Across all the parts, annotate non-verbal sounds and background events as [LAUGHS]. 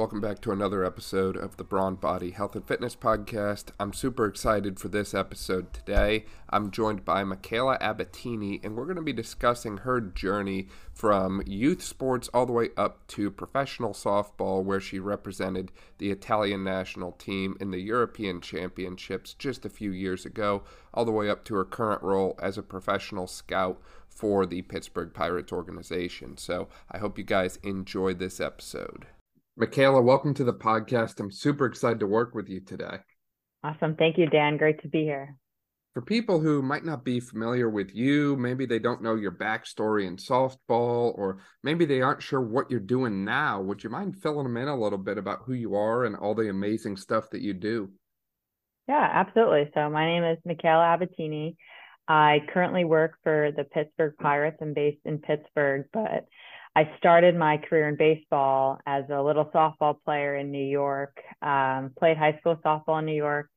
Welcome back to another episode of the Brawn Body Health and Fitness Podcast. I'm super excited for this episode today. I'm joined by Micaela Abbatine, and we're going to be discussing her journey from youth sports all the way up to professional softball, where she represented the Italian national team in the European Championships just a few years ago, all the way up to her current role as a professional scout for the Pittsburgh Pirates organization. So I hope you guys enjoy this episode. Micaela, welcome to the podcast. I'm super excited to work with you today. Awesome. Thank you, Dan. Great to be here. For people who might not be familiar with you, maybe they don't know your backstory in softball, or maybe they aren't sure what you're doing now, would you mind filling them in a little bit about who you are and all the amazing stuff that you do? Yeah, absolutely. So, my name is Micaela Abbatine. I currently work for the Pittsburgh Pirates. I'm based in Pittsburgh, but I started my career in baseball as a little softball player in New York. Um, played high school softball in New York,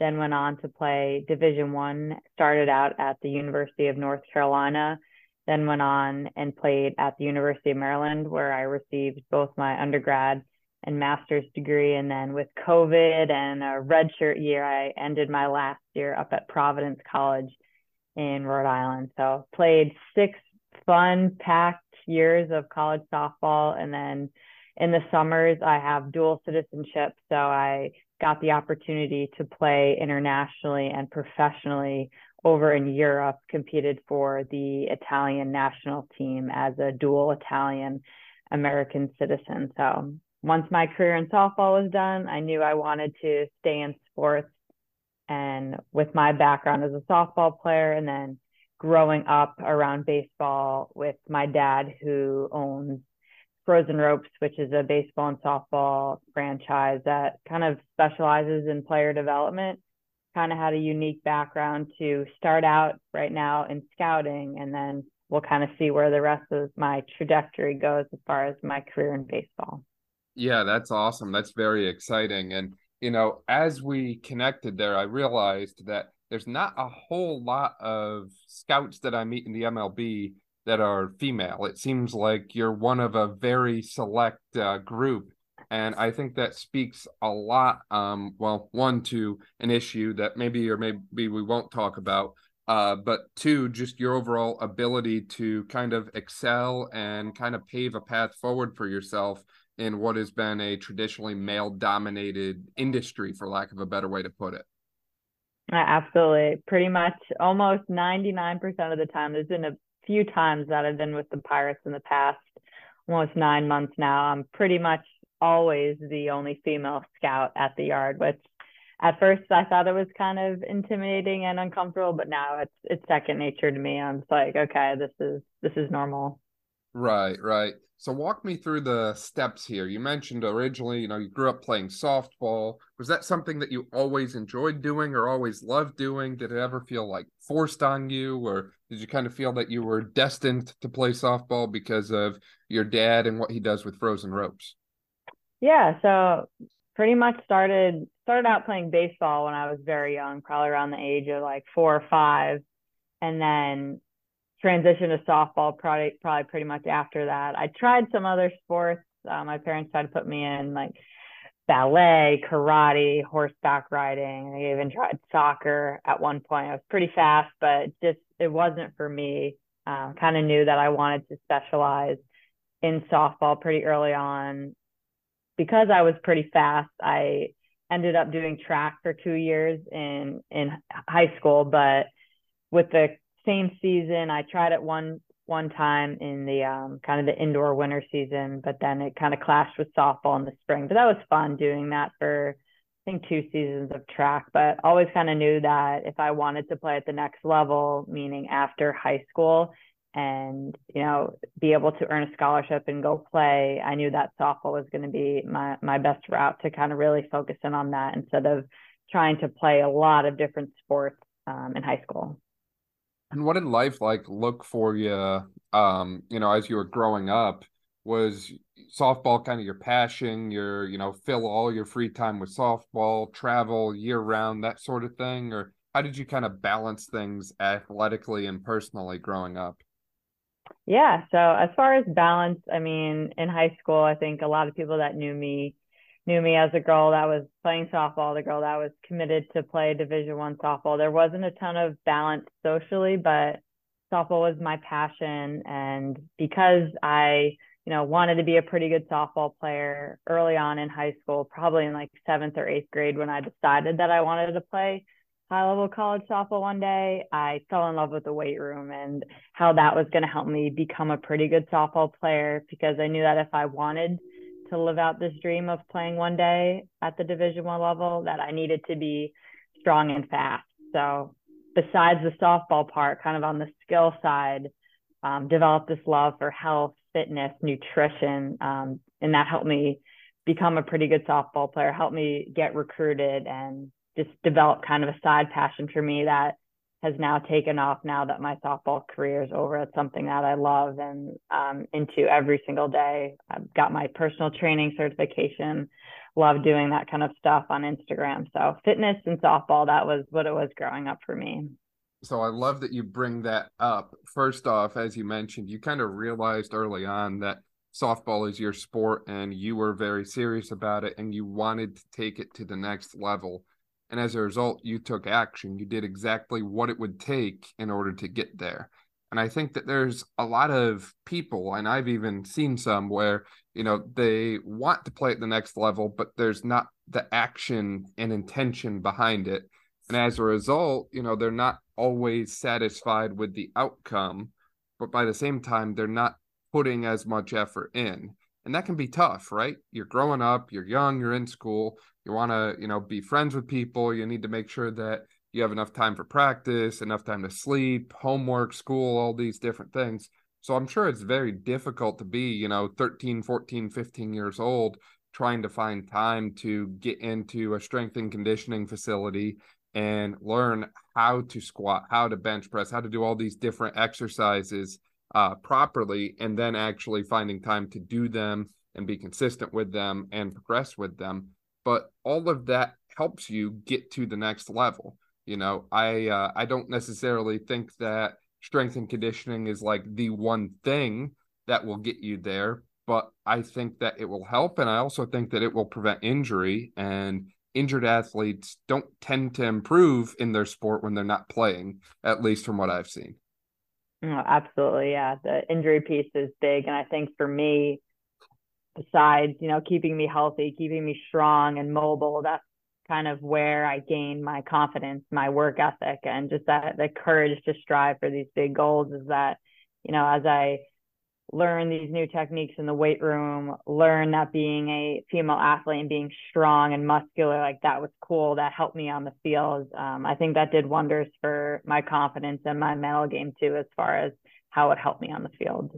then went on to play Division One. Started out at the University of North Carolina, then went on and played at the University of Maryland, where I received both my undergrad and master's degree. And then with COVID and a redshirt year, I ended my last year up at Providence College in Rhode Island. So played six fun, packed years of college softball. And then in the summers, I have dual citizenship. So I got the opportunity to play internationally and professionally over in Europe, competed for the Italian national team as a dual Italian American citizen. So once my career in softball was done, I knew I wanted to stay in sports. And with my background as a softball player and then growing up around baseball with my dad who owns Frozen Ropes, which is a baseball and softball franchise that kind of specializes in player development. Kind of had a unique background to start out right now in scouting, and then we'll kind of see where the rest of my trajectory goes as far as my career in baseball. Yeah, that's awesome. That's very exciting. And, you know, as we connected there, I realized that there's not a whole lot of scouts that I meet in the MLB that are female. It seems like you're one of a very select uh, group. And I think that speaks a lot, um, well, one, to an issue that maybe or maybe we won't talk about, uh, but two, just your overall ability to kind of excel and kind of pave a path forward for yourself in what has been a traditionally male dominated industry, for lack of a better way to put it. Absolutely. Pretty much almost 99% of the time. There's been a few times that I've been with the Pirates in the past, almost nine months now. I'm pretty much always the only female scout at the yard, which at first I thought it was kind of intimidating and uncomfortable, but now it's it's second nature to me. I'm like, okay, this is this is normal. Right, right. So walk me through the steps here. You mentioned originally, you know, you grew up playing softball. Was that something that you always enjoyed doing or always loved doing? Did it ever feel like forced on you or did you kind of feel that you were destined to play softball because of your dad and what he does with frozen ropes? Yeah, so pretty much started started out playing baseball when I was very young, probably around the age of like 4 or 5 and then transition to softball probably probably pretty much after that. I tried some other sports. Uh, my parents tried to put me in like ballet, karate, horseback riding. I even tried soccer at one point. I was pretty fast, but just it wasn't for me. Um, kind of knew that I wanted to specialize in softball pretty early on. Because I was pretty fast, I ended up doing track for two years in in high school, but with the same season. I tried it one one time in the um, kind of the indoor winter season, but then it kind of clashed with softball in the spring. But that was fun doing that for I think two seasons of track. But always kind of knew that if I wanted to play at the next level, meaning after high school, and you know be able to earn a scholarship and go play, I knew that softball was going to be my my best route to kind of really focus in on that instead of trying to play a lot of different sports um, in high school. And what did life like look for you? Um, you know, as you were growing up, was softball kind of your passion? Your, you know, fill all your free time with softball, travel year round, that sort of thing, or how did you kind of balance things athletically and personally growing up? Yeah. So as far as balance, I mean, in high school, I think a lot of people that knew me knew me as a girl that was playing softball, the girl that was committed to play Division One softball. There wasn't a ton of balance socially, but softball was my passion, and because I you know, wanted to be a pretty good softball player early on in high school, probably in like seventh or eighth grade when I decided that I wanted to play high level college softball one day. I fell in love with the weight room and how that was going to help me become a pretty good softball player because I knew that if I wanted to live out this dream of playing one day at the division one level that I needed to be strong and fast. So besides the softball part, kind of on the skill side, um, developed this love for health fitness, nutrition, um, and that helped me become a pretty good softball player, helped me get recruited, and just develop kind of a side passion for me that has now taken off now that my softball career is over. It's something that I love and um, into every single day. I've got my personal training certification. Love doing that kind of stuff on Instagram. So fitness and softball, that was what it was growing up for me so I love that you bring that up. First off, as you mentioned, you kind of realized early on that softball is your sport and you were very serious about it and you wanted to take it to the next level. And as a result, you took action. You did exactly what it would take in order to get there. And I think that there's a lot of people, and I've even seen some where, you know, they want to play at the next level, but there's not the action and intention behind it. And as a result, you know, they're not always satisfied with the outcome, but by the same time, they're not putting as much effort in. And that can be tough, right? You're growing up, you're young, you're in school, you want to, you know, be friends with people, you need to make sure that you have enough time for practice, enough time to sleep, homework, school, all these different things. So I'm sure it's very difficult to be, you know, 13, 14, 15 years old trying to find time to get into a strength and conditioning facility and learn how to squat, how to bench press, how to do all these different exercises uh, properly, and then actually finding time to do them and be consistent with them and progress with them. But all of that helps you get to the next level. You know, I uh, I don't necessarily think that strength and conditioning is like the one thing that will get you there, but I think that it will help, and I also think that it will prevent injury and injured athletes don't tend to improve in their sport when they're not playing, at least from what I've seen. Oh, absolutely. Yeah. The injury piece is big. And I think for me, besides, you know, keeping me healthy, keeping me strong and mobile, that's kind of where I gain my confidence, my work ethic, and just that the courage to strive for these big goals is that, you know, as I learn these new techniques in the weight room, learn that being a female athlete and being strong and muscular, like that was cool. That helped me on the field. Um, I think that did wonders for my confidence and my mental game too, as far as how it helped me on the field.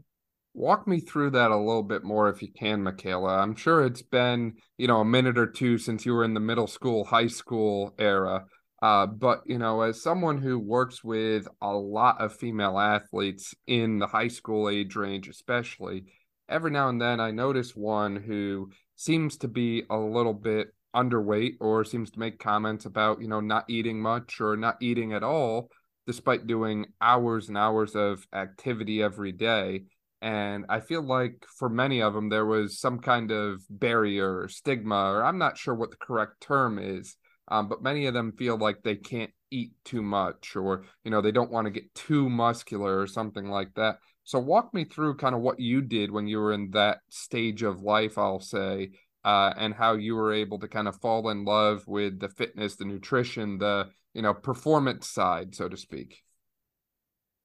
Walk me through that a little bit more if you can, Micaela. I'm sure it's been, you know, a minute or two since you were in the middle school, high school era. Uh, but you know, as someone who works with a lot of female athletes in the high school age range, especially, every now and then I notice one who seems to be a little bit underweight or seems to make comments about, you know, not eating much or not eating at all, despite doing hours and hours of activity every day. And I feel like for many of them, there was some kind of barrier or stigma, or I'm not sure what the correct term is um, but many of them feel like they can't eat too much or you know they don't want to get too muscular or something like that. So walk me through kind of what you did when you were in that stage of life i'll say uh, and how you were able to kind of fall in love with the fitness the nutrition the you know performance side so to speak.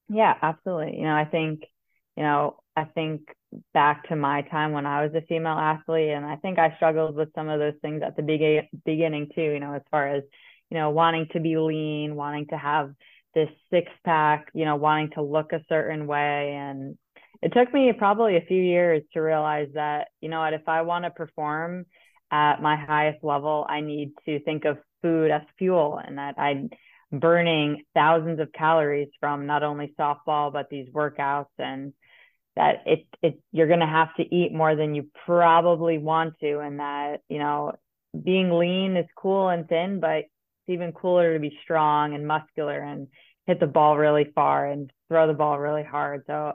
Yeah absolutely. You know i think you know I think back to my time when I was a female athlete, and I think I struggled with some of those things at the big, beginning too. You know, as far as you know, wanting to be lean, wanting to have this six pack, you know, wanting to look a certain way, and it took me probably a few years to realize that you know what, if I want to perform at my highest level, I need to think of food as fuel, and that I burning thousands of calories from not only softball but these workouts and that it it you're going to have to eat more than you probably want to and that you know being lean is cool and thin but it's even cooler to be strong and muscular and hit the ball really far and throw the ball really hard. So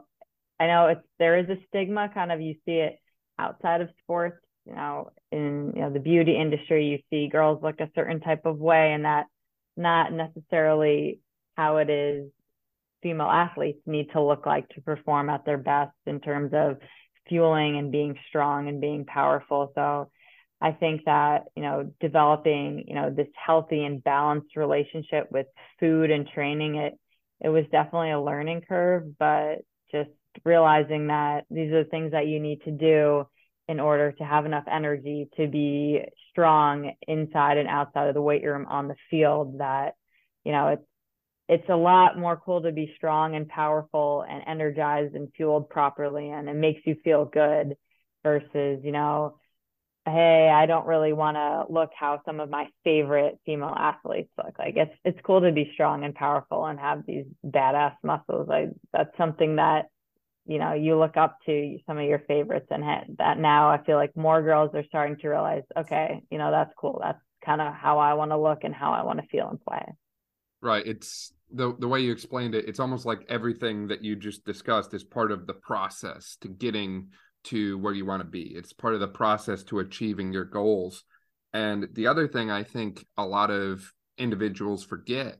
i know it's there is a stigma kind of you see it outside of sports you know, in you know the beauty industry, you see girls look a certain type of way, and that's not necessarily how it is female athletes need to look like to perform at their best in terms of fueling and being strong and being powerful. So I think that, you know, developing, you know, this healthy and balanced relationship with food and training, it it was definitely a learning curve, but just realizing that these are the things that you need to do in order to have enough energy to be strong inside and outside of the weight room on the field that you know it's it's a lot more cool to be strong and powerful and energized and fueled properly and it makes you feel good versus you know hey i don't really want to look how some of my favorite female athletes look. Like it's it's cool to be strong and powerful and have these badass muscles. I that's something that you know you look up to some of your favorites. And that now i feel like more girls are starting to realize okay you know that's cool. That's kind of how i want to look and how i want to feel and play right it's the the way you explained it it's almost like everything that you just discussed is part of the process to getting to where you want to be. It's part of the process to achieving your goals. And the other thing i think a lot of individuals forget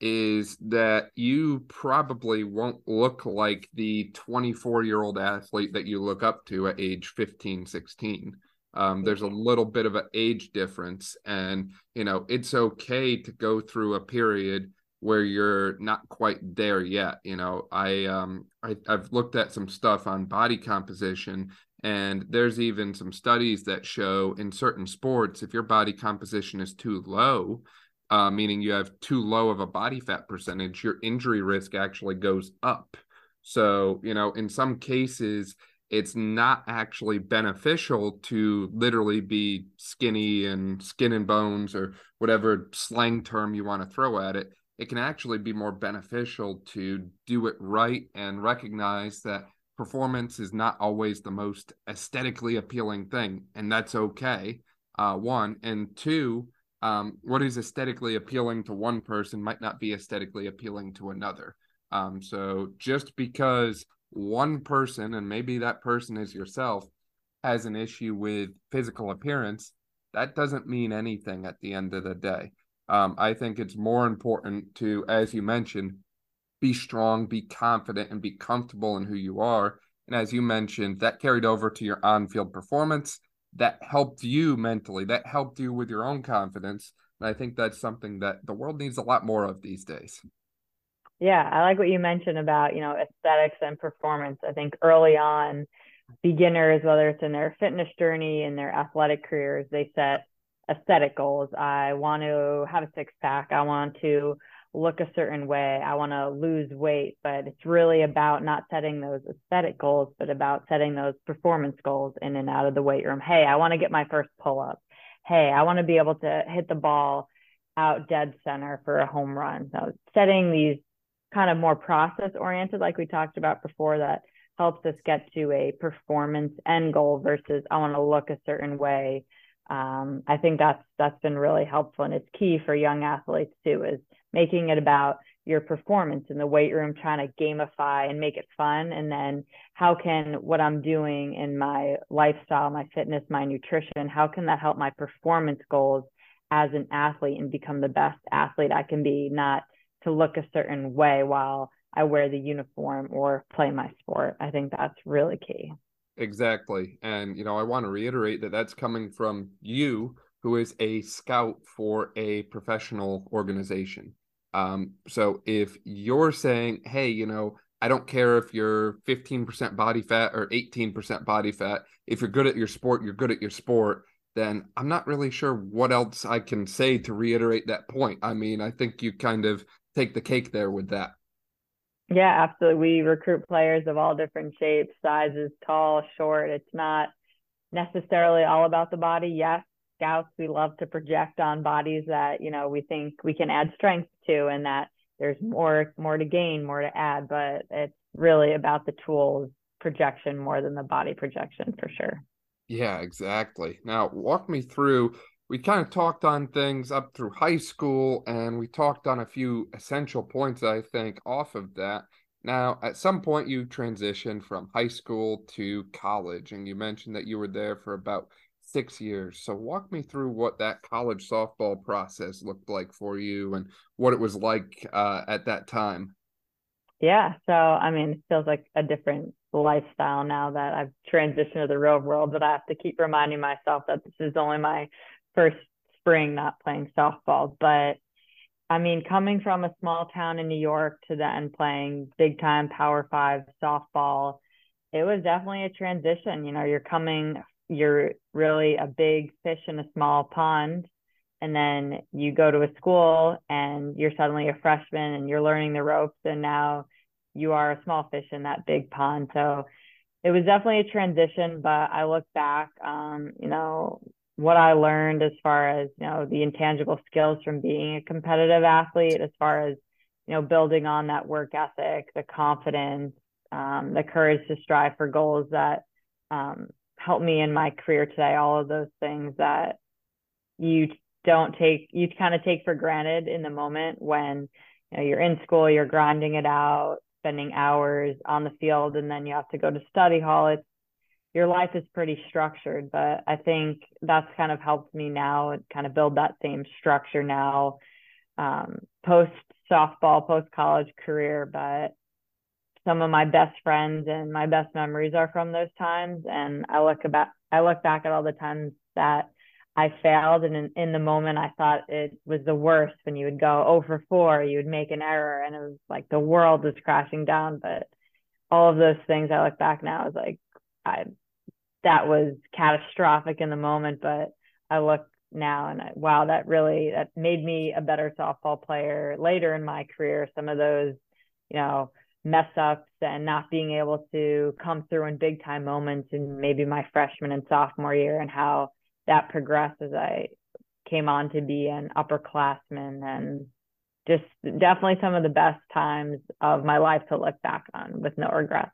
is that you probably won't look like the 24 year old athlete that you look up to at age 15 16 um, there's a little bit of an age difference and you know it's okay to go through a period where you're not quite there yet you know i um I, i've looked at some stuff on body composition and there's even some studies that show in certain sports if your body composition is too low uh, meaning you have too low of a body fat percentage, your injury risk actually goes up. So, you know, in some cases, it's not actually beneficial to literally be skinny and skin and bones or whatever slang term you want to throw at it. It can actually be more beneficial to do it right and recognize that performance is not always the most aesthetically appealing thing, and that's okay. Uh, one and two, um, what is aesthetically appealing to one person might not be aesthetically appealing to another. Um, so just because one person, and maybe that person is yourself, has an issue with physical appearance, that doesn't mean anything at the end of the day. Um, I think it's more important to, as you mentioned, be strong, be confident, and be comfortable in who you are. And as you mentioned, that carried over to your on field performance that helped you mentally, that helped you with your own confidence. And I think that's something that the world needs a lot more of these days. Yeah, I like what you mentioned about, you know, aesthetics and performance. I think early on, beginners, whether it's in their fitness journey, in their athletic careers, they set aesthetic goals. I want to have a six pack. I want to look a certain way. I want to lose weight, but it's really about not setting those aesthetic goals, but about setting those performance goals in and out of the weight room. Hey, I want to get my first pull up. Hey, I want to be able to hit the ball out dead center for a home run. So setting these kind of more process oriented, like we talked about before, that helps us get to a performance end goal versus I want to look a certain way. Um, I think that's that's been really helpful and it's key for young athletes too is making it about your performance in the weight room, trying to gamify and make it fun. And then how can what I'm doing in my lifestyle, my fitness, my nutrition, how can that help my performance goals as an athlete and become the best athlete I can be, not to look a certain way while I wear the uniform or play my sport. I think that's really key. Exactly. And, you know, I want to reiterate that that's coming from you who is a scout for a professional organization. Um, so if you're saying, hey, you know, I don't care if you're 15% body fat or 18% body fat, if you're good at your sport, you're good at your sport, then I'm not really sure what else I can say to reiterate that point. I mean, I think you kind of take the cake there with that. Yeah, absolutely. We recruit players of all different shapes, sizes, tall, short. It's not necessarily all about the body. Yes, scouts, we love to project on bodies that, you know, we think we can add strength to and that there's more more to gain, more to add, but it's really about the tools projection more than the body projection for sure. Yeah, exactly. Now, walk me through we kind of talked on things up through high school and we talked on a few essential points I think off of that. Now, at some point you transitioned from high school to college and you mentioned that you were there for about six years. So walk me through what that college softball process looked like for you and what it was like uh, at that time. Yeah. So, I mean, it feels like a different lifestyle now that I've transitioned to the real world, but I have to keep reminding myself that this is only my first spring not playing softball. But I mean, coming from a small town in New York to then playing big time Power Five softball, it was definitely a transition. You know, you're coming, you're really a big fish in a small pond. And then you go to a school and you're suddenly a freshman and you're learning the ropes. And now you are a small fish in that big pond. So it was definitely a transition, but I look back, um, you know, what I learned as far as, you know, the intangible skills from being a competitive athlete, as far as, you know, building on that work ethic, the confidence, um, the courage to strive for goals that um, me in my career today, all of those things that you don't take, you kind of take for granted in the moment when, you know, you're in school, you're grinding it out, spending hours on the field, and then you have to go to study hall. It's your life is pretty structured, but I think that's kind of helped me now kind of build that same structure now, um, post softball, post college career. But some of my best friends and my best memories are from those times. And I look about, I look back at all the times that I failed, and in, in the moment, I thought it was the worst when you would go over four, you would make an error, and it was like the world was crashing down. But all of those things, I look back now, is like I that was catastrophic in the moment, but I look now and I, wow, that really that made me a better softball player later in my career. Some of those, you know, mess ups and not being able to come through in big time moments in maybe my freshman and sophomore year and how that progressed as I came on to be an upperclassman and just definitely some of the best times of my life to look back on with no regrets.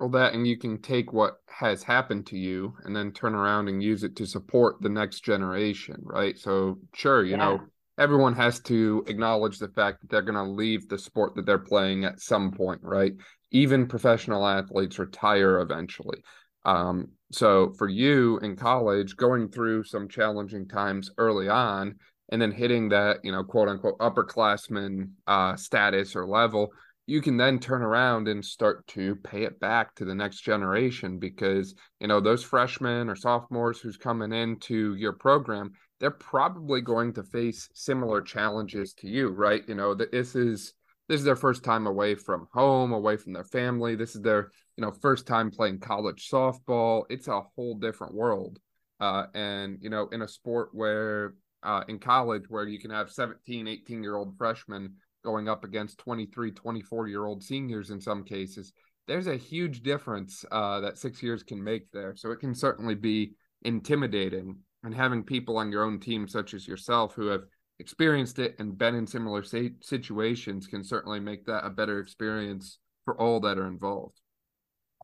Well, that and you can take what has happened to you and then turn around and use it to support the next generation, right? So, sure, you yeah. know, everyone has to acknowledge the fact that they're going to leave the sport that they're playing at some point, right? Even professional athletes retire eventually. Um, so, for you in college, going through some challenging times early on and then hitting that, you know, quote unquote upperclassman uh, status or level you can then turn around and start to pay it back to the next generation because you know those freshmen or sophomores who's coming into your program they're probably going to face similar challenges to you right? You know this is this is their first time away from home away from their family. This is their you know first time playing college softball. It's a whole different world. Uh, and you know in a sport where uh, in college where you can have 17 18 year old freshmen going up against 23, 24 year old seniors in some cases. There's a huge difference uh, that six years can make there. So it can certainly be intimidating. And having people on your own team, such as yourself, who have experienced it and been in similar situations, can certainly make that a better experience for all that are involved.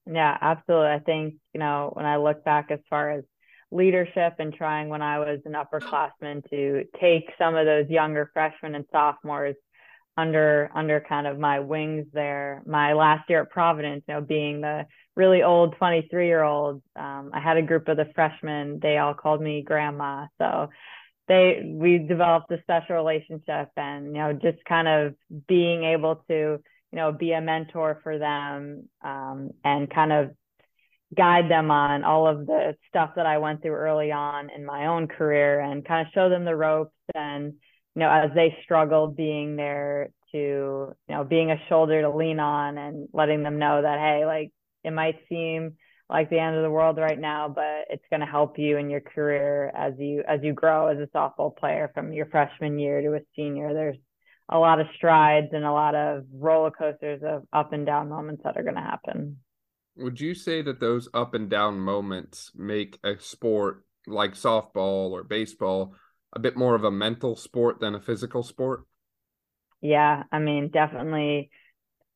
Yeah, absolutely. I think, you know, when I look back as far as leadership and trying when I was an upperclassman to take some of those younger freshmen and sophomores under under kind of my wings there. My last year at Providence, you know, being the really old 23 year old, um, I had a group of the freshmen. They all called me grandma. So they we developed a special relationship, and you know, just kind of being able to you know be a mentor for them um, and kind of guide them on all of the stuff that I went through early on in my own career and kind of show them the ropes and you know, as they struggle being there to, you know, being a shoulder to lean on and letting them know that, hey, like it might seem like the end of the world right now, but it's going to help you in your career as you as you grow as a softball player from your freshman year to a senior. There's a lot of strides and a lot of roller coasters of up and down moments that are going to happen. Would you say that those up and down moments make a sport like softball or baseball a bit more of a mental sport than a physical sport? Yeah, I mean, definitely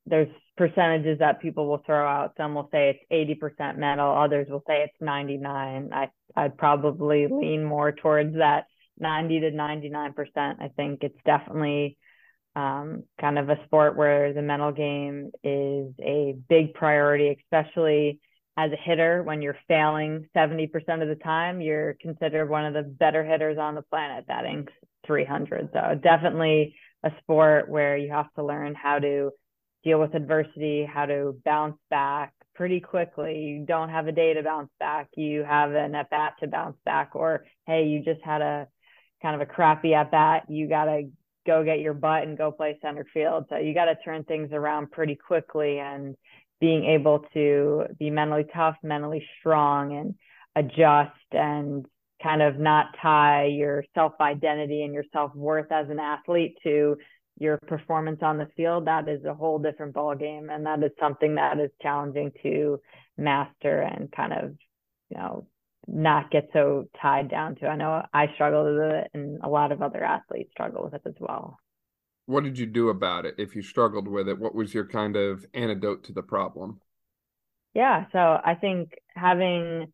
there's percentages that people will throw out. Some will say it's 80% mental, others will say it's 99. I I'd probably lean more towards that 90 to 99%. I think it's definitely um, kind of a sport where the mental game is a big priority, especially as a hitter, when you're failing 70% of the time, you're considered one of the better hitters on the planet, batting 300. So definitely a sport where you have to learn how to deal with adversity, how to bounce back pretty quickly. You don't have a day to bounce back. You have an at bat to bounce back, or hey, you just had a kind of a crappy at bat. You got to go get your butt and go play center field. So you got to turn things around pretty quickly and being able to be mentally tough, mentally strong, and adjust and kind of not tie your self identity and your self worth as an athlete to your performance on the field. That is a whole different ball game, and that is something that is challenging to master and kind of you know not get so tied down to. I know I struggle with it, and a lot of other athletes struggle with it as well what did you do about it if you struggled with it? What was your kind of antidote to the problem? Yeah so i think having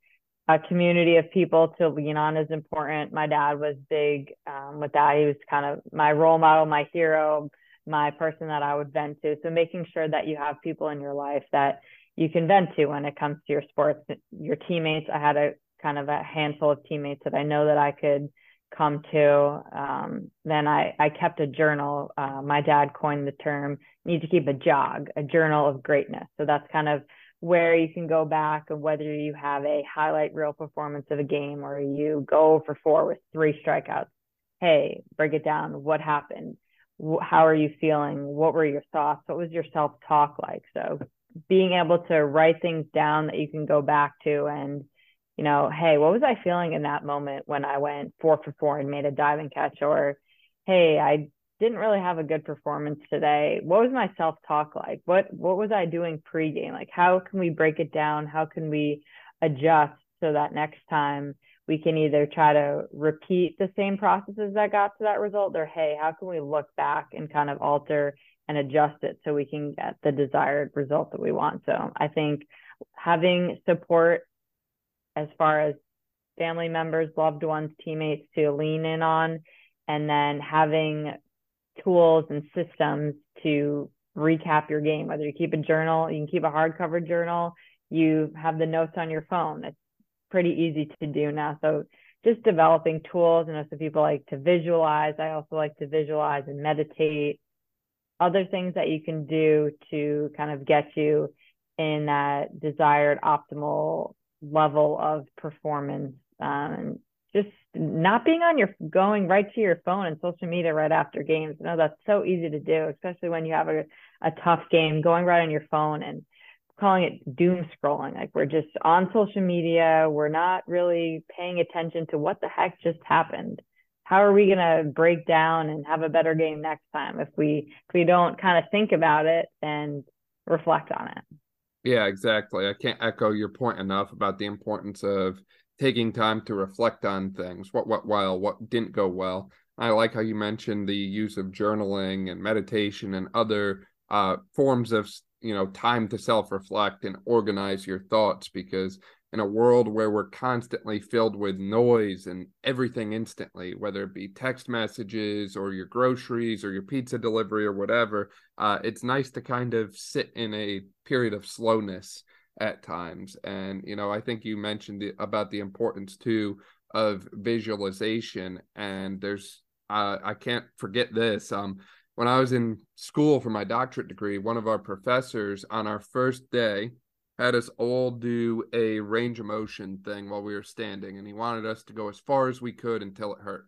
a community of people to lean on is important. My dad was big um, with that. He was kind of my role model my hero my person that i would vent to. So making sure that you have people in your life that you can vent to when it comes to your sports your teammates. I had a kind of a handful of teammates that i know that i could come to. Um, then I, I kept a journal. Uh, my dad coined the term need to keep a jog, a journal of greatness. So that's kind of where you can go back and whether you have a highlight reel performance of a game or you go for four with three strikeouts. Hey, break it down. What happened? How are you feeling? What were your thoughts? What was your self talk like? So being able to write things down that you can go back to and you know, hey, what was I feeling in that moment when I went four for four and made a diving catch? Or, hey, I didn't really have a good performance today. What was my self talk like? What what was I doing pregame? Like, how can we break it down? How can we adjust so that next time we can either try to repeat the same processes that got to that result, or hey, how can we look back and kind of alter and adjust it so we can get the desired result that we want? So I think having support as far as family members, loved ones, teammates to lean in on, and then having tools and systems to recap your game. Whether you keep a journal, you can keep a hardcover journal, you have the notes on your phone. It's pretty easy to do now. So just developing tools. And some people like to visualize. I also like to visualize and meditate. Other things that you can do to kind of get you in that desired optimal level of performance um, just not being on your going right to your phone and social media right after games. Know, that's so easy to do, especially when you have a, a tough game, going right on your phone and calling it doom scrolling. Like we're just on social media. We're not really paying attention to what the heck just happened. How are we to break down and have a better game next time if we if we don't kind of think about it and reflect on it? Yeah, exactly. I can't echo your point enough about the importance of taking time to reflect on things. What went well, what didn't go well. I like how you mentioned the use of journaling and meditation and other uh, forms of you know time to self-reflect and organize your thoughts because in a world where we're constantly filled with noise and everything instantly, whether it be text messages or your groceries or your pizza delivery or whatever, uh, it's nice to kind of sit in a period of slowness at times. And, you know, I think you mentioned the, about the importance too of visualization. And there's, uh, I can't forget this. Um, when I was in school for my doctorate degree, one of our professors on our first day, had us all do a range of motion thing while we were standing, and he wanted us to go as far as we could until it hurt.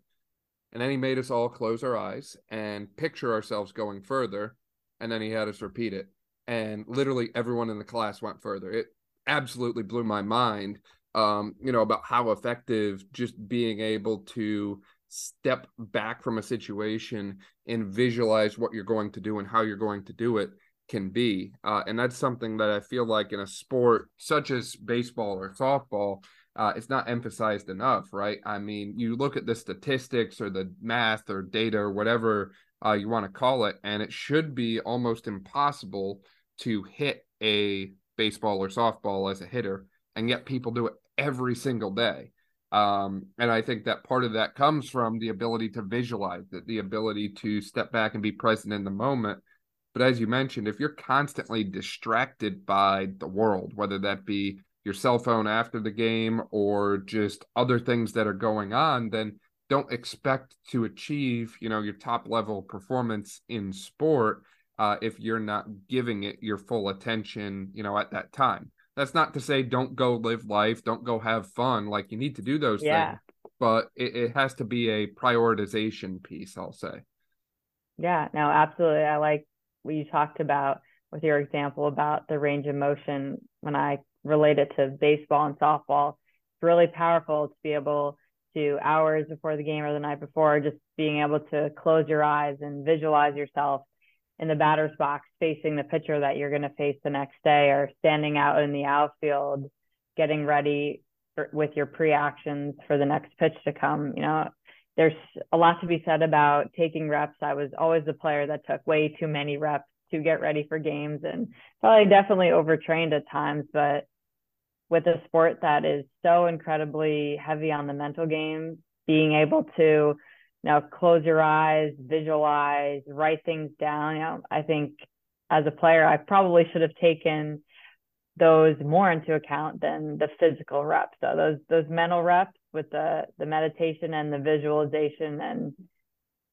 And then he made us all close our eyes and picture ourselves going further, and then he had us repeat it. And literally everyone in the class went further. It absolutely blew my mind, um, you know, about how effective just being able to step back from a situation and visualize what you're going to do and how you're going to do it can be. Uh, and that's something that I feel like in a sport such as baseball or softball, uh, it's not emphasized enough, right? I mean, you look at the statistics or the math or data or whatever uh, you want to call it, and it should be almost impossible to hit a baseball or softball as a hitter, and yet people do it every single day. Um, and I think that part of that comes from the ability to visualize it, the ability to step back and be present in the moment but as you mentioned, if you're constantly distracted by the world, whether that be your cell phone after the game or just other things that are going on, then don't expect to achieve, you know, your top level performance in sport uh, if you're not giving it your full attention, you know, at that time. That's not to say don't go live life, don't go have fun. Like you need to do those yeah. things, but it, it has to be a prioritization piece, I'll say. Yeah, no, absolutely. I like what you talked about with your example about the range of motion when I relate it to baseball and softball. It's really powerful to be able to hours before the game or the night before, just being able to close your eyes and visualize yourself in the batter's box facing the pitcher that you're going to face the next day or standing out in the outfield getting ready for, with your pre-actions for the next pitch to come you know there's a lot to be said about taking reps i was always the player that took way too many reps to get ready for games and probably definitely overtrained at times but with a sport that is so incredibly heavy on the mental game being able to you now close your eyes, visualize, write things down. You know, I think as a player, I probably should have taken those more into account than the physical reps. So those those mental reps with the the meditation and the visualization and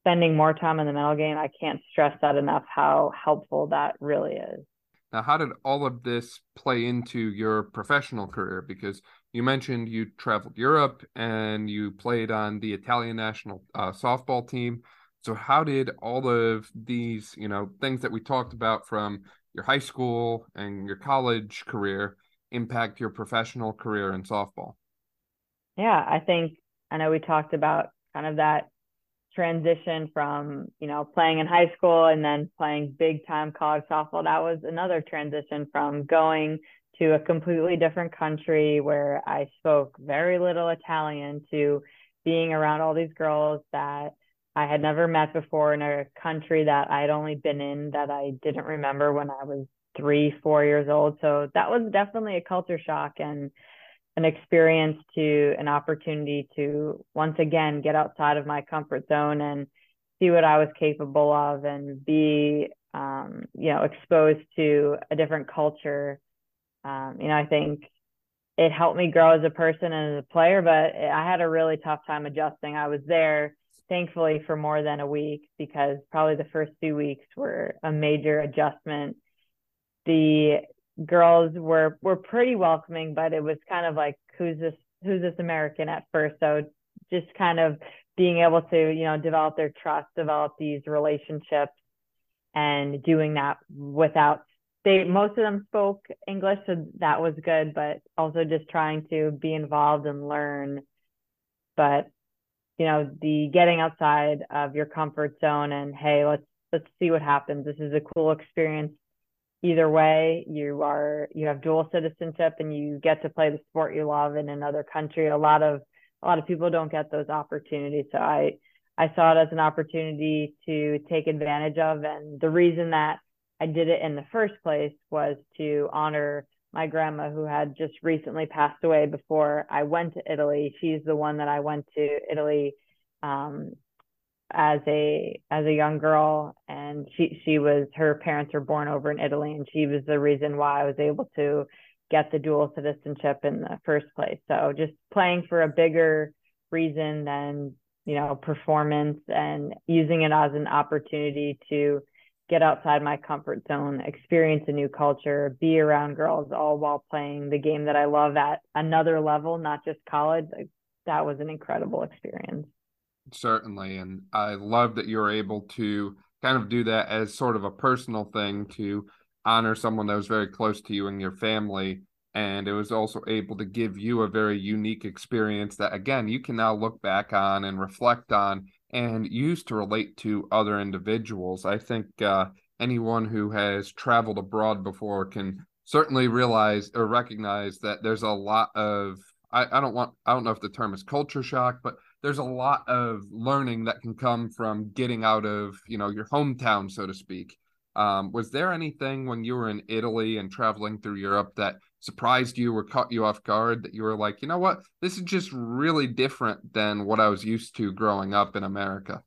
spending more time in the mental game, I can't stress that enough how helpful that really is. Now, how did all of this play into your professional career? Because you mentioned you traveled Europe and you played on the Italian national uh, softball team. So, how did all of these, you know, things that we talked about from your high school and your college career impact your professional career in softball? Yeah, I think I know we talked about kind of that transition from you know playing in high school and then playing big time college softball. That was another transition from going to a completely different country where i spoke very little italian to being around all these girls that i had never met before in a country that i'd only been in that i didn't remember when i was three four years old. So that was definitely a culture shock and an experience to an opportunity to once again get outside of my comfort zone and see what I was capable of and be, um, you know, exposed to a different culture. Um, you know, I think it helped me grow as a person and as a player, but I had a really tough time adjusting. I was there thankfully for more than a week because probably the first two weeks were a major adjustment. The girls were were pretty welcoming, but it was kind of like who's this who's this American at first. So just kind of being able to you know develop their trust, develop these relationships, and doing that without they most of them spoke English, so that was good. But also just trying to be involved and learn. But you know the getting outside of your comfort zone and hey let's let's see what happens. This is a cool experience either way you are you have dual citizenship and you get to play the sport you love in another country. A lot of a lot of people don't get those opportunities. So i i saw it as an opportunity to take advantage of. And the reason that i did it in the first place was to honor my grandma who had just recently passed away before i went to italy. She's the one that i went to italy um, as a as a young girl and she she was her parents were born over in Italy and she was the reason why I was able to get the dual citizenship in the first place. So just playing for a bigger reason than, you know, performance and using it as an opportunity to get outside my comfort zone, experience a new culture, be around girls all while playing the game that I love at another level, not just college. Like, that was an incredible experience. Certainly. And I love that you're able to kind of do that as sort of a personal thing to honor someone that was very close to you and your family. And it was also able to give you a very unique experience that, again, you can now look back on and reflect on and use to relate to other individuals. I think uh, anyone who has traveled abroad before can certainly realize or recognize that there's a lot of I, I don't want I don't know if the term is culture shock, but there's a lot of learning that can come from getting out of you know your hometown so to speak. Um, was there anything when you were in italy and traveling through europe that surprised you or caught you off guard that you were like you know what? This is just really different than what i was used to growing up in america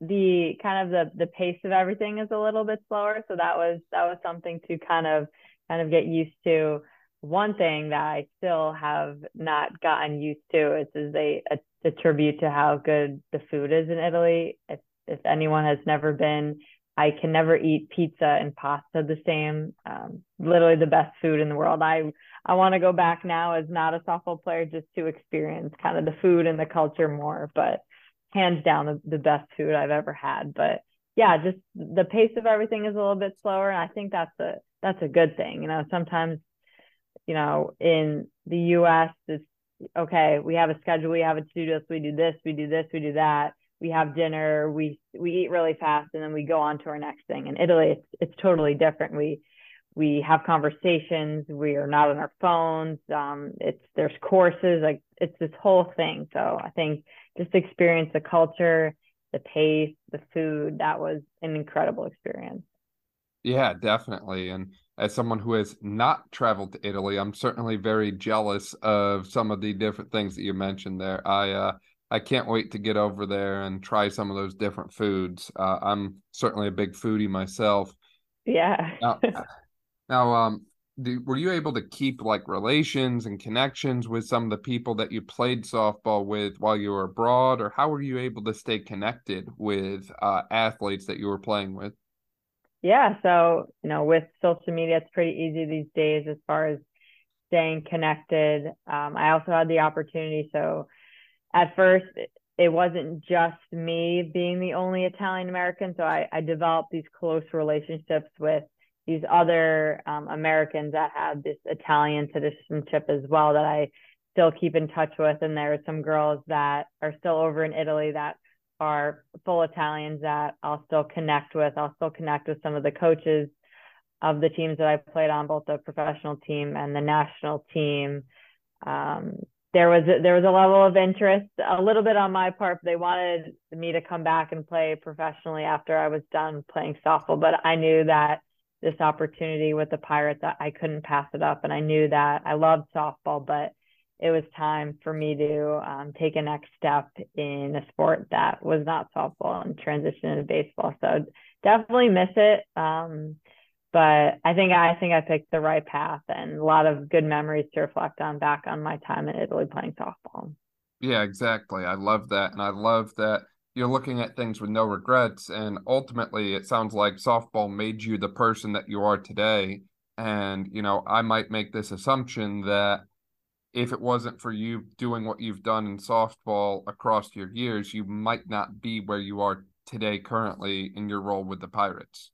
the kind of the the pace of everything is a little bit slower so that was that was something to kind of kind of get used to one thing that I still have not gotten used to is, is they attribute to how good the food is in Italy. If if anyone has never been, I can never eat pizza and pasta the same. Um, literally the best food in the world. I I want to go back now as not a softball player just to experience kind of the food and the culture more. But hands down the, the best food I've ever had. But yeah, just the pace of everything is a little bit slower, and I think that's a that's a good thing. You know, sometimes you know in the U.S. it's okay. We have a schedule. We have a to-do list. We do this. We do this. We do that we have dinner, we we eat really fast, and then we go on to our next thing. In Italy, it's it's totally different. We we have conversations. We are not on our phones. Um, it's there's courses like it's this whole thing. So I think just experience the culture, the pace, the food. That was an incredible experience. Yeah, definitely. And as someone who has not traveled to Italy, I'm certainly very jealous of some of the different things that you mentioned there. I uh, I can't wait to get over there and try some of those different foods. Uh, I'm certainly a big foodie myself. Yeah. now, now, um, do, were you able to keep like relations and connections with some of the people that you played softball with while you were abroad, or how were you able to stay connected with uh, athletes that you were playing with? Yeah, so you know, with social media, it's pretty easy these days as far as staying connected. Um, I also had the opportunity, so at first it wasn't just me being the only Italian American. So I, I, developed these close relationships with these other um, Americans that had this Italian citizenship as well that I still keep in touch with. And there are some girls that are still over in Italy that are full Italians that I'll still connect with. I'll still connect with some of the coaches of the teams that I played on, both the professional team and the national team. Um, there was a, there was a level of interest a little bit on my part they wanted me to come back and play professionally after i was done playing softball but i knew that this opportunity with the pirates i couldn't pass it up and i knew that i loved softball but it was time for me to um, take a next step in a sport that was not softball and transition into baseball so definitely miss it um, but I think I think I picked the right path and a lot of good memories to reflect on back on my time in Italy playing softball. Yeah, exactly. I love that. And I love that you're looking at things with no regrets. And ultimately, it sounds like softball made you the person that you are today. And, you know, I might make this assumption that if it wasn't for you doing what you've done in softball across your years, you might not be where you are today currently in your role with the Pirates.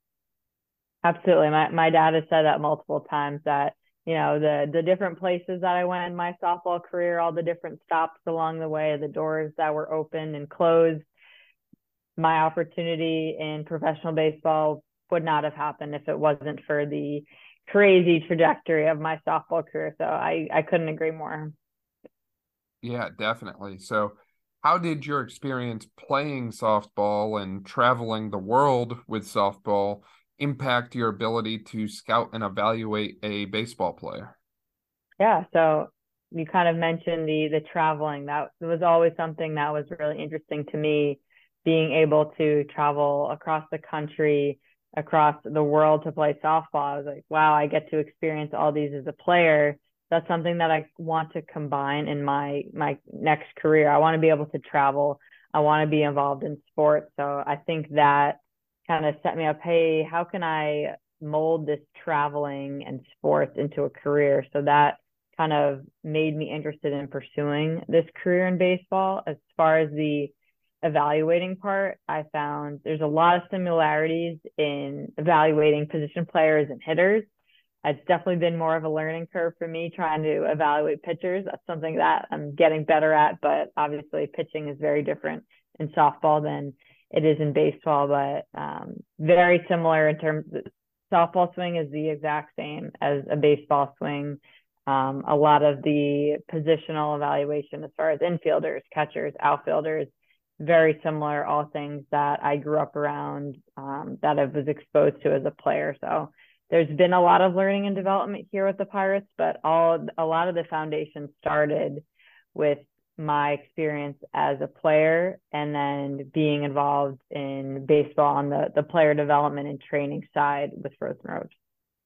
Absolutely. My my dad has said that multiple times that, you know, the the different places that I went in my softball career, all the different stops along the way, the doors that were open and closed, my opportunity in professional baseball would not have happened if it wasn't for the crazy trajectory of my softball career. So I, I couldn't agree more. Yeah, definitely. So how did your experience playing softball and traveling the world with softball impact your ability to scout and evaluate a baseball player? Yeah, so you kind of mentioned the the traveling. That was always something that was really interesting to me, being able to travel across the country, across the world to play softball. I was like, wow, I get to experience all these as a player. That's something that I want to combine in my my next career. I want to be able to travel. I want to be involved in sports. So I think that kind of set me up hey how can i mold this traveling and sports into a career so that kind of made me interested in pursuing this career in baseball as far as the evaluating part i found there's a lot of similarities in evaluating position players and hitters it's definitely been more of a learning curve for me trying to evaluate pitchers that's something that i'm getting better at but obviously pitching is very different in softball than it is in baseball, but um, very similar in terms of softball swing is the exact same as a baseball swing. Um, a lot of the positional evaluation as far as infielders, catchers, outfielders, very similar, all things that I grew up around um, that I was exposed to as a player. So there's been a lot of learning and development here with the Pirates, but all a lot of the foundation started with my experience as a player and then being involved in baseball on the, the player development and training side with Frozen Ropes.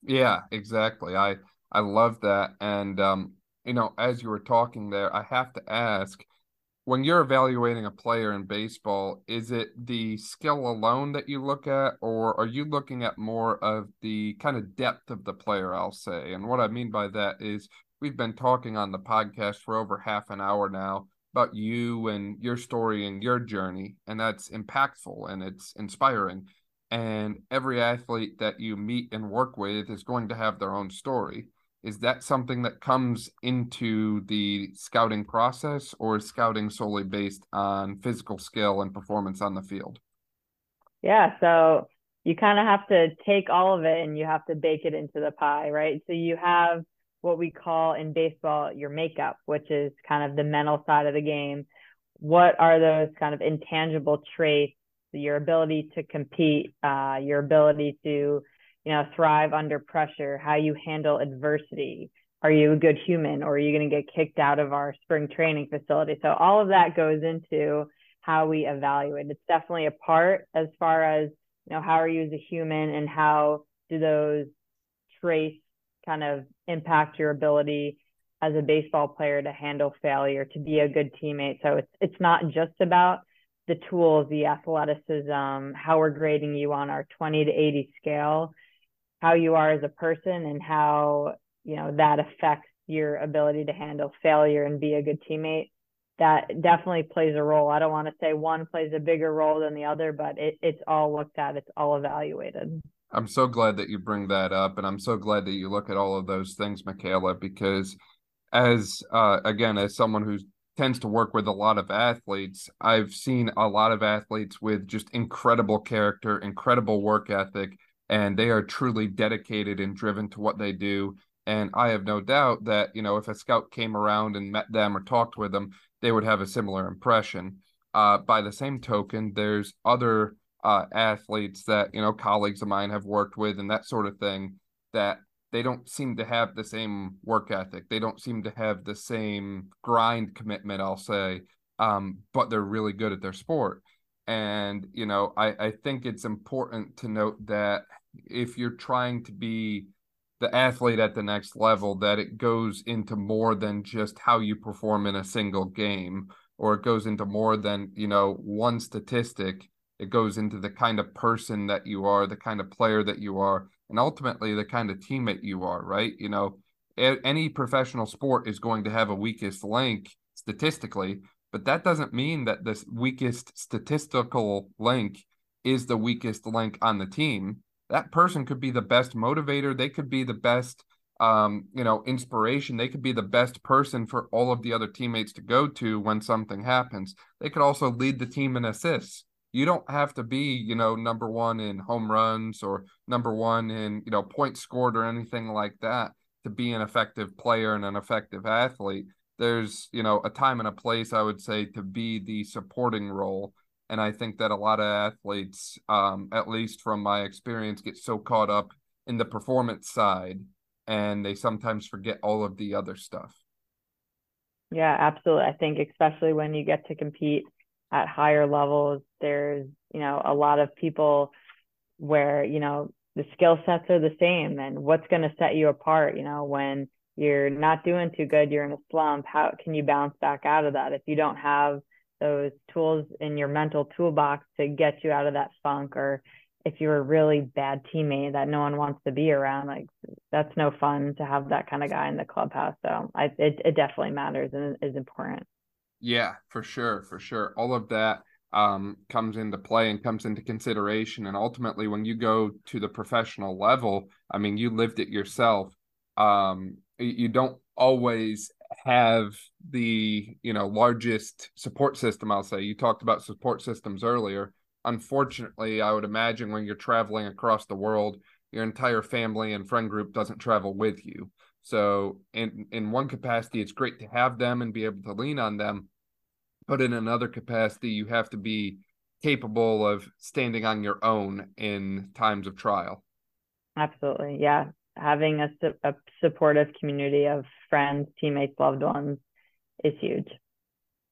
Yeah, exactly. I I love that. And um, you know, as you were talking there, I have to ask when you're evaluating a player in baseball, is it the skill alone that you look at, or are you looking at more of the kind of depth of the player? I'll say. And what I mean by that is we've been talking on the podcast for over half an hour now about you and your story and your journey, and that's impactful and it's inspiring. And every athlete that you meet and work with is going to have their own story. Is that something that comes into the scouting process, or is scouting solely based on physical skill and performance on the field? Yeah, so you kind of have to take all of it and you have to bake it into the pie, right? So you have what we call in baseball your makeup, which is kind of the mental side of the game. What are those kind of intangible traits? Your ability to compete, uh, your ability to, you know, thrive under pressure, how you handle adversity. Are you a good human, or are you going to get kicked out of our spring training facility? So all of that goes into how we evaluate. It's definitely a part as far as you know how are you as a human, and how do those traits kind of impact your ability as a baseball player to handle failure, to be a good teammate. So it's it's not just about the tools, the athleticism, how we're grading you on our 20 to 80 scale, how you are as a person and how, you know, that affects your ability to handle failure and be a good teammate. That definitely plays a role. I don't want to say one plays a bigger role than the other, but it, it's all looked at, it's all evaluated. I'm so glad that you bring that up, and I'm so glad that you look at all of those things, Micaela, because as uh, again, as someone who tends to work with a lot of athletes, I've seen a lot of athletes with just incredible character, incredible work ethic, and they are truly dedicated and driven to what they do. And I have no doubt that, you know, if a scout came around and met them or talked with them, they would have a similar impression. Uh, by the same token, there's other uh, athletes that you know colleagues of mine have worked with and that sort of thing that they don't seem to have the same work ethic they don't seem to have the same grind commitment i'll say um, but they're really good at their sport and you know I, I think it's important to note that if you're trying to be the athlete at the next level that it goes into more than just how you perform in a single game or it goes into more than you know one statistic it goes into the kind of person that you are, the kind of player that you are, and ultimately the kind of teammate you are, right? You know, any professional sport is going to have a weakest link statistically, but that doesn't mean that the weakest statistical link is the weakest link on the team. That person could be the best motivator. They could be the best, um, you know, inspiration. They could be the best person for all of the other teammates to go to when something happens. They could also lead the team in assists you don't have to be, you know, number one in home runs or number one in, you know, points scored or anything like that to be an effective player and an effective athlete. There's, you know, a time and a place, I would say, to be the supporting role. And I think that a lot of athletes, um, at least from my experience, get so caught up in the performance side and they sometimes forget all of the other stuff. Yeah, absolutely. I think especially when you get to compete at higher levels there's you know a lot of people where you know the skill sets are the same and what's going to set you apart you know when you're not doing too good you're in a slump how can you bounce back out of that if you don't have those tools in your mental toolbox to get you out of that funk or if you're a really bad teammate that no one wants to be around like that's no fun to have that kind of guy in the clubhouse so I, it, it definitely matters and is important yeah, for sure, for sure. All of that um, comes into play and comes into consideration. And ultimately, when you go to the professional level, I mean, you lived it yourself. Um, you don't always have the you know largest support system. I'll say you talked about support systems earlier. Unfortunately, I would imagine when you're traveling across the world, your entire family and friend group doesn't travel with you. So in in one capacity, it's great to have them and be able to lean on them but in another capacity, you have to be capable of standing on your own in times of trial. Absolutely. Yeah. Having a, a supportive community of friends, teammates, loved ones is huge.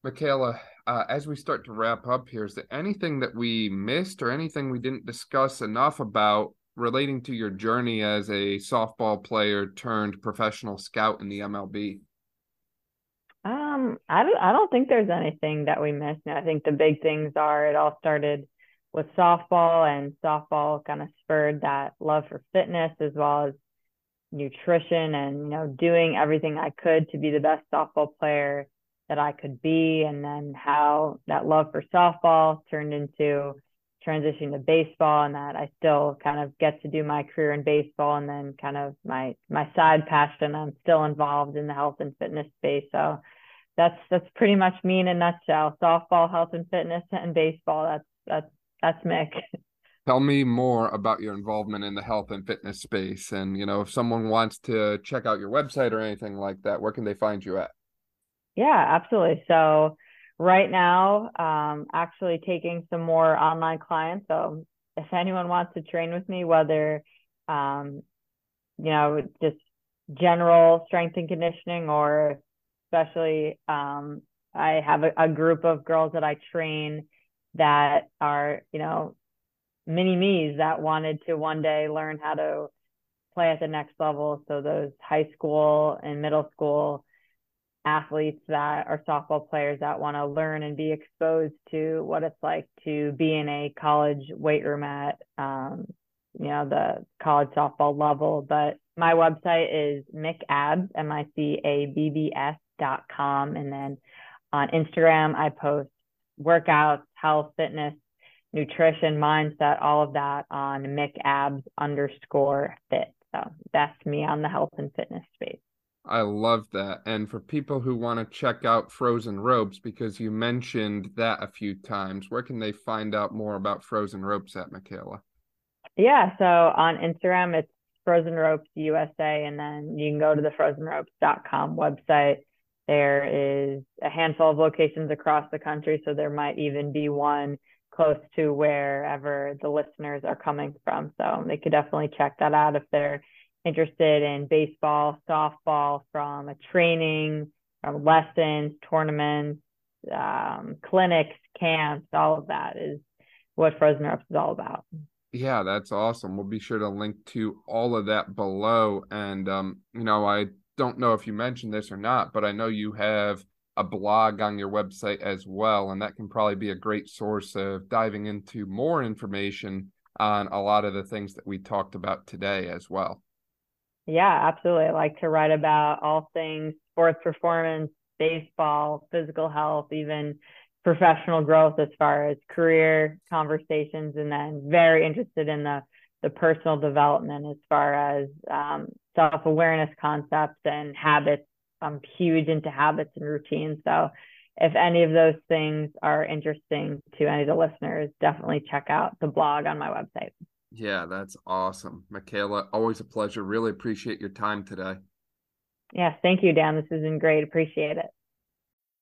Micaela, uh, as we start to wrap up here, is there anything that we missed or anything we didn't discuss enough about relating to your journey as a softball player turned professional scout in the MLB? Um, I don't I don't think there's anything that we missed. I think the big things are it all started with softball and softball kind of spurred that love for fitness as well as nutrition and you know doing everything I could to be the best softball player that I could be. And then how that love for softball turned into transitioning to baseball and that I still kind of get to do my career in baseball and then kind of my my side passion I'm still involved in the health and fitness space. So that's that's pretty much me in a nutshell. Softball health and fitness and baseball. That's that's that's Mick [LAUGHS] tell me more about your involvement in the health and fitness space. And you know if someone wants to check out your website or anything like that where can they find you at? Yeah absolutely. So right now um, actually taking some more online clients. So if anyone wants to train with me whether um, you know just general strength and conditioning or especially um, i have a, a, group of girls that i train that are you know mini me's that wanted to one day learn how to play at the next level. So those high school and middle school athletes that are softball players that want to learn and be exposed to what it's like to be in a college weight room at um, you know the college softball level. But my website is micabbs m-i-c-a-b-b-s dot com. And then on instagram i post workouts health fitness nutrition mindset all of that on micabbs underscore fit so that's me on the health and fitness space I love that. And for people who want to check out Frozen Ropes, because you mentioned that a few times, where can they find out more about Frozen Ropes at Micaela? Yeah, so on Instagram, it's Frozen Ropes USA, and then you can go to the frozenropes.com website. There is a handful of locations across the country, so there might even be one close to wherever the listeners are coming from. So they could definitely check that out if they're interested in baseball, softball, from a training, from lessons, tournaments, um, clinics, camps, all of that is what Frozen Ropes is all about. Yeah, that's awesome. We'll be sure to link to all of that below. And, um, you know, I don't know if you mentioned this or not, but I know you have a blog on your website as well. And that can probably be a great source of diving into more information on a lot of the things that we talked about today as well. Yeah, absolutely. I like to write about all things sports performance, baseball, physical health, even professional growth as far as career conversations, and then very interested in the the personal development as far as um, self awareness concepts and habits. I'm huge into habits and routines. So, if any of those things are interesting to any of the listeners, definitely check out the blog on my website. Yeah, that's awesome. Micaela, always a pleasure. Really appreciate your time today. Yes, thank you, Dan. This has been great. Appreciate it.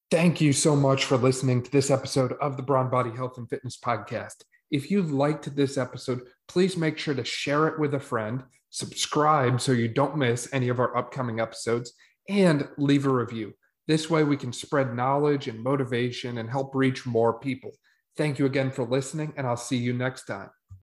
Thank you so much for listening to this episode of the Brawn Body Health and Fitness Podcast. If you liked this episode, please make sure to share it with a friend, subscribe so you don't miss any of our upcoming episodes, and leave a review. This way, we can spread knowledge and motivation and help reach more people. Thank you again for listening, and I'll see you next time.